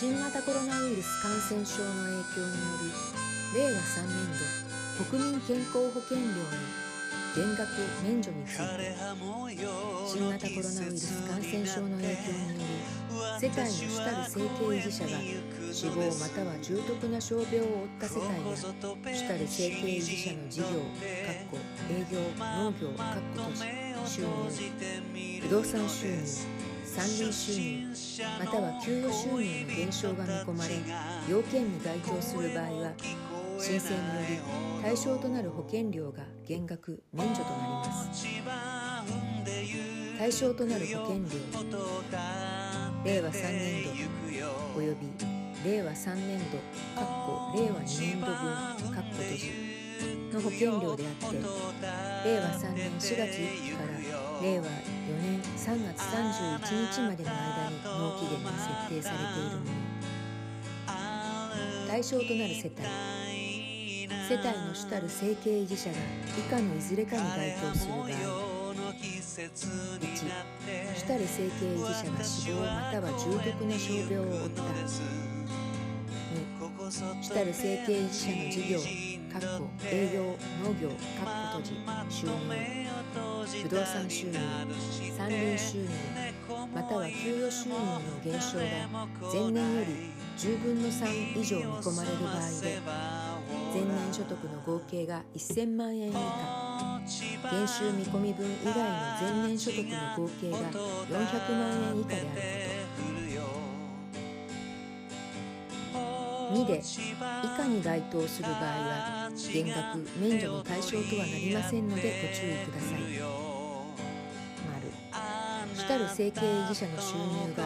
新型コロナウイルス感染症の影響により令和3年度国民健康保険料の減額免除について新型コロナウイルス感染症の影響により世帯の主たる生計維持者が死亡または重篤な傷病を負った世帯や主たる生計維持者の事業営業農業都市収入不動産収入山林収入または給与収入の減少が見込まれ要件に該当する場合は申請により対象となる保険料が減額免除となります。対象となる保険料令和3年度および令和3年度令和2年度分閉じの保険料であって令和3年4月1日から令和4年31日までの間に納期限が設定されているもの。対象となる世帯。世帯の主たる生計維持者が以下のいずれかに該当する場合。1主たる生計維持者が死亡または重篤な傷病を負った。主たる生計維持者の事業営業農業閉じ収入不動産収入山林収入または給与収入の減少が前年より10分の3以上見込まれる場合で前年所得の合計が1000万円以下減収見込み分以外の前年所得の合計が400万円以下であること。2で以下に該当する場合は減額免除の対象とはなりませんのでご注意ください。丸主たる生計維持者の収入が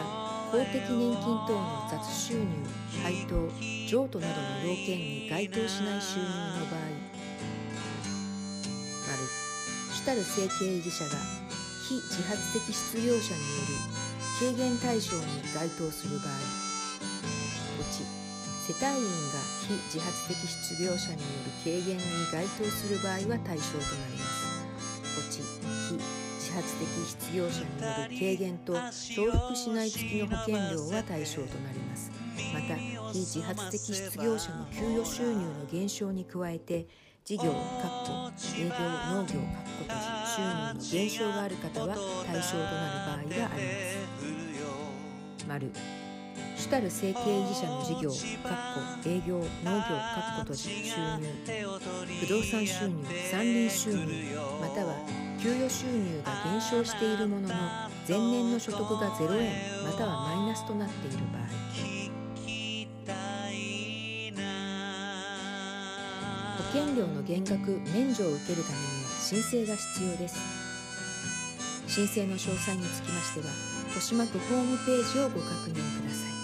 公的年金等の雑収入配当譲渡などの要件に該当しない収入の場合。丸主たる生計維持者が非自発的失業者による軽減対象に該当する場合。1世帯員が非自発的失業者による軽減に該当する場合は対象となります。非自発的失業者による軽減と重複しない付きの保険料は対象となります。また非自発的失業者の給与収入の減少に加えて事業営業農業収入の減少がある方は対象となる場合があります。丸。主たる生計維持者の事業営業農業閉じ収入不動産収入山林収入または給与収入が減少しているものの前年の所得が0円またはマイナスとなっている場合。保険料の減額免除を受けるためには申請が必要です。申請の詳細につきましては豊島区ホームページをご確認ください。